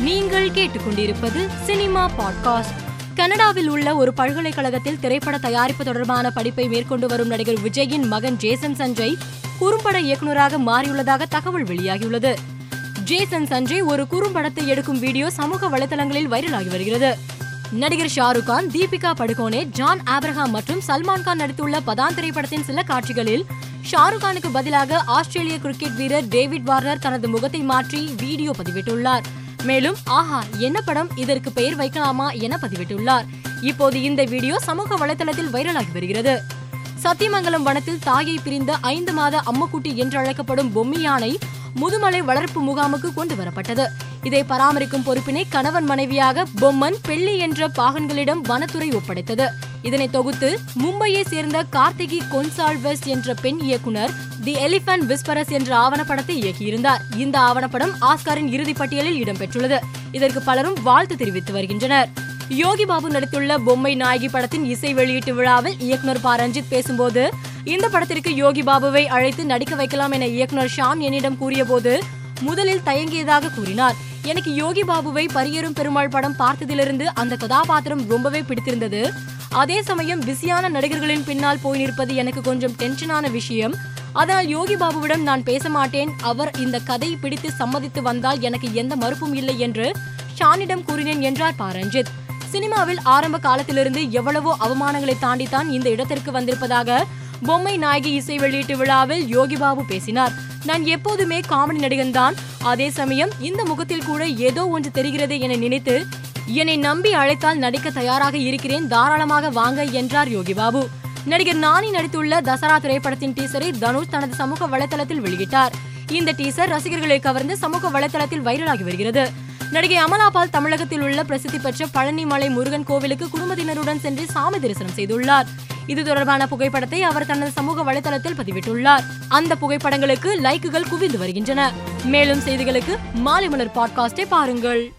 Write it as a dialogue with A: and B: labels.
A: நீங்கள் கேட்டுக்கொண்டிருப்பது cinema podcast. கனடாவில் உள்ள ஒரு பல்கலைக்கழகத்தில் திரைப்பட தயாரிப்பு தொடர்பான படிப்பை மேற்கொண்டு வரும் நடிகர் விஜயின் மகன் ஜேசன் சஞ்சய் குறும்பட இயக்குநராக மாறியுள்ளதாக தகவல் வெளியாகியுள்ளது. ஜேசன் சஞ்சய் ஒரு குறும்படத்தை எடுக்கும் வீடியோ சமூக வலைதளங்களில் வைரலாகி வருகிறது. நடிகர் ஷாருக் கான் தீபிகா படுகோனே ஜான் ஆப்ரஹாம் மற்றும் சல்மான் கான் நடித்துள்ள பதான் திரைப்படத்தின் சில காட்சிகளில் ஷாருக் கானுக்கு பதிலாக ஆஸ்திரேலிய கிரிக்கெட் வீரர் டேவிட் வார்னர் தனது முகத்தை மாற்றி வீடியோ பதிவிட்டுள்ளார். மேலும் ஆஹா என்ன படம்? இதற்கு பெயர் வைக்கலாமா என பதிவிட்டுள்ளார். இப்போது இந்த வீடியோ சமூக வலைதளத்தில் வைரலாகி வருகிறது. சத்தியமங்கலம் வனத்தில் தாயை பிரிந்த ஐந்து மாத அம்முக்குட்டி என்று அழைக்கப்படும் பொம்மி யானை முதுமலை வளர்ப்பு முகாமுக்கு கொண்டு வரப்பட்டது. இதை பராமரிக்கும் பொறுப்பினை கணவன் மனைவியாக பொம்மன் பெள்ளி என்ற பாகன்களிடம் வனத்துறை ஒப்படைத்தது. இதனை தொகுத்து மும்பையை சேர்ந்த கார்த்திகி கொன்சால்வஸ் என்ற பெண் இயக்குனர் தி எலிபென்ட் விஸ்பரஸ் என்ற ஆவணப்படத்தை இயக்கியிருந்தார். இந்த ஆவணப்படம் ஆஸ்காரின் இறுதிப் பட்டியலில் இடம்பெற்றுள்ளது. இதற்கு பலரும் வாழ்த்து தெரிவித்து வருகின்றனர். யோகி பாபு நடித்துள்ள பொம்மை நாயகி படத்தின் இசை வெளியீட்டு விழாவில் இயக்குனர் ப. ரஞ்சித் பேசும்போது இந்த படத்திற்கு யோகி பாபுவை அழைத்து நடிக்க வைக்கலாம் என இயக்குனர் ஷாம் என்னிடம் கூறியபோது முதலில் தயங்கியதாக கூறினார். எனக்கு யோகி பாபுவை பரியரும் பெருமாள் படம் பார்த்ததிலிருந்து அந்த கதாபாத்திரம் ரொம்பவே பிடித்திருந்தது. அதே சமயம் பிஸியான நடிகர்களின் பின்னால் போய் நிற்பது எனக்கு கொஞ்சம் டென்ஷனான விஷயம். அதனால் யோகி பாபுவிடம் நான் பேச மாட்டேன். அவர் இந்த கதை பிடித்து சம்மதித்து வந்தால் எனக்கு எந்த மறுப்பும் இல்லை என்று ஷானிடம் கூறினேன் என்றார் பாரஞ்சித். சினிமாவில் ஆரம்ப காலத்திலிருந்து எவ்வளவோ அவமானங்களை தாண்டித்தான் இந்த இடத்திற்கு வந்திருப்பதாக பொம்மை நாயகி இசை வெளியீட்டு விழாவில் யோகி பாபு பேசினார். நான் எப்போதுமே காமெடி நடிகன் தான். அதே சமயம் இந்த முகத்தில் கூட ஏதோ ஒன்று தெரிகிறது என நினைத்து என்னை நம்பி அழைத்தால் நடிக்க தயாராக இருக்கிறேன். தாராளமாக வாங்க என்றார் யோகி பாபு. நடிகர் நானி நடித்துள்ள தசரா திரைப்படத்தின் டீசரை தனுஷ் தனது சமூக வலைதளத்தில் வெளியிட்டார். இந்த டீசர் ரசிகர்களை கவர்ந்து சமூக வலைதளத்தில் வைரலாகி வருகிறது. நடிகை அமலாபால் தமிழகத்தில் உள்ள பிரசித்தி பெற்ற பழனிமலை முருகன் கோவிலுக்கு குடும்பத்தினருடன் சென்று சாமி தரிசனம் செய்துள்ளார். இது தொடர்பான புகைப்படத்தை அவர் தனது சமூக வலைதளத்தில் பதிவிட்டுள்ளார். அந்த புகைப்படங்களுக்கு லைக்குகள் குவிந்து வருகின்றன. மேலும் செய்திகளுக்கு மாலை மலர் பாட்காஸ்டை பாருங்கள்.